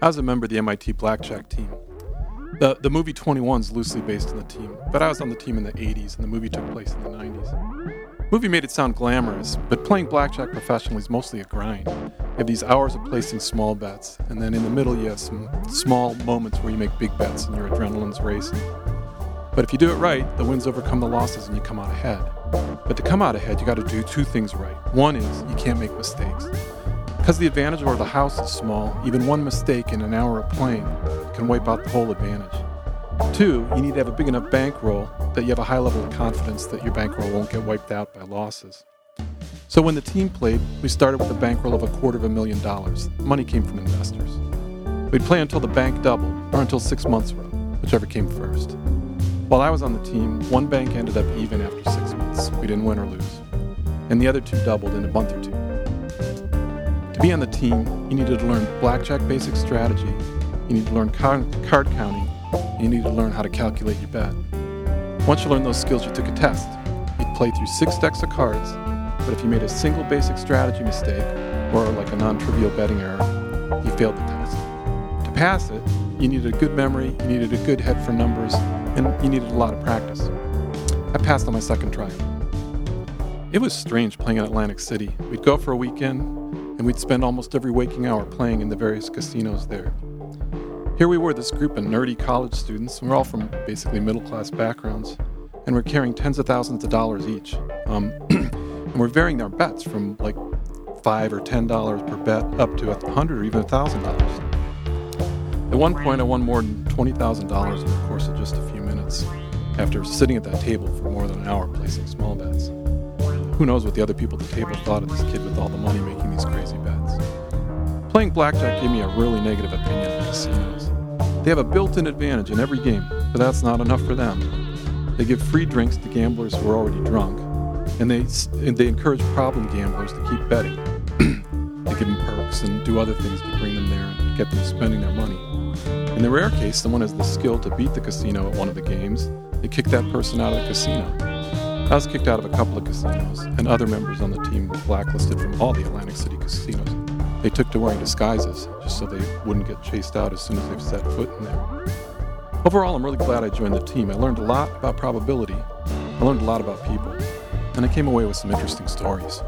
I was a member of the MIT blackjack team. The, the movie 21 is loosely based on the team, but I was on the team in the 80s and the movie took place in the 90s. The movie made it sound glamorous, but playing blackjack professionally is mostly a grind. You have these hours of placing small bets, and then in the middle you have some small moments where you make big bets and your adrenaline's racing. But if you do it right, the wins overcome the losses and you come out ahead. But to come out ahead, you got to do two things right. One is you can't make mistakes. Because the advantage over the house is small, even one mistake in an hour of playing can wipe out the whole advantage. Two, you need to have a big enough bankroll that you have a high level of confidence that your bankroll won't get wiped out by losses. So when the team played, we started with a bankroll of a quarter of a million dollars. Money came from investors. We'd play until the bank doubled, or until six months were up, whichever came first. While I was on the team, one bank ended up even after six months. We didn't win or lose. And the other two doubled in a month or two. To be on the team, you needed to learn blackjack basic strategy, you need to learn card counting, you need to learn how to calculate your bet. Once you learned those skills, you took a test. You'd play through six decks of cards, but if you made a single basic strategy mistake, or like a non trivial betting error, you failed the test. To pass it, you needed a good memory, you needed a good head for numbers, and you needed a lot of practice. I passed on my second try. It was strange playing in Atlantic City. We'd go for a weekend, and we'd spend almost every waking hour playing in the various casinos there. Here we were, this group of nerdy college students, and we're all from basically middle class backgrounds, and we're carrying tens of thousands of dollars each. Um, and we're varying our bets from like five or ten dollars per bet up to a hundred or even a thousand dollars. At one point, I won more than $20,000 in the course of just a few minutes after sitting at that table for more than an hour placing small bets. Who knows what the other people at the table thought of this kid with all the money making these crazy. Playing blackjack gave me a really negative opinion of casinos. They have a built in advantage in every game, but that's not enough for them. They give free drinks to gamblers who are already drunk, and they, and they encourage problem gamblers to keep betting. they give them perks and do other things to bring them there and get them spending their money. In the rare case, someone has the skill to beat the casino at one of the games, they kick that person out of the casino. I was kicked out of a couple of casinos, and other members on the team were blacklisted from all the Atlantic City casinos. They took to wearing disguises just so they wouldn't get chased out as soon as they've set foot in there. Overall, I'm really glad I joined the team. I learned a lot about probability, I learned a lot about people, and I came away with some interesting stories.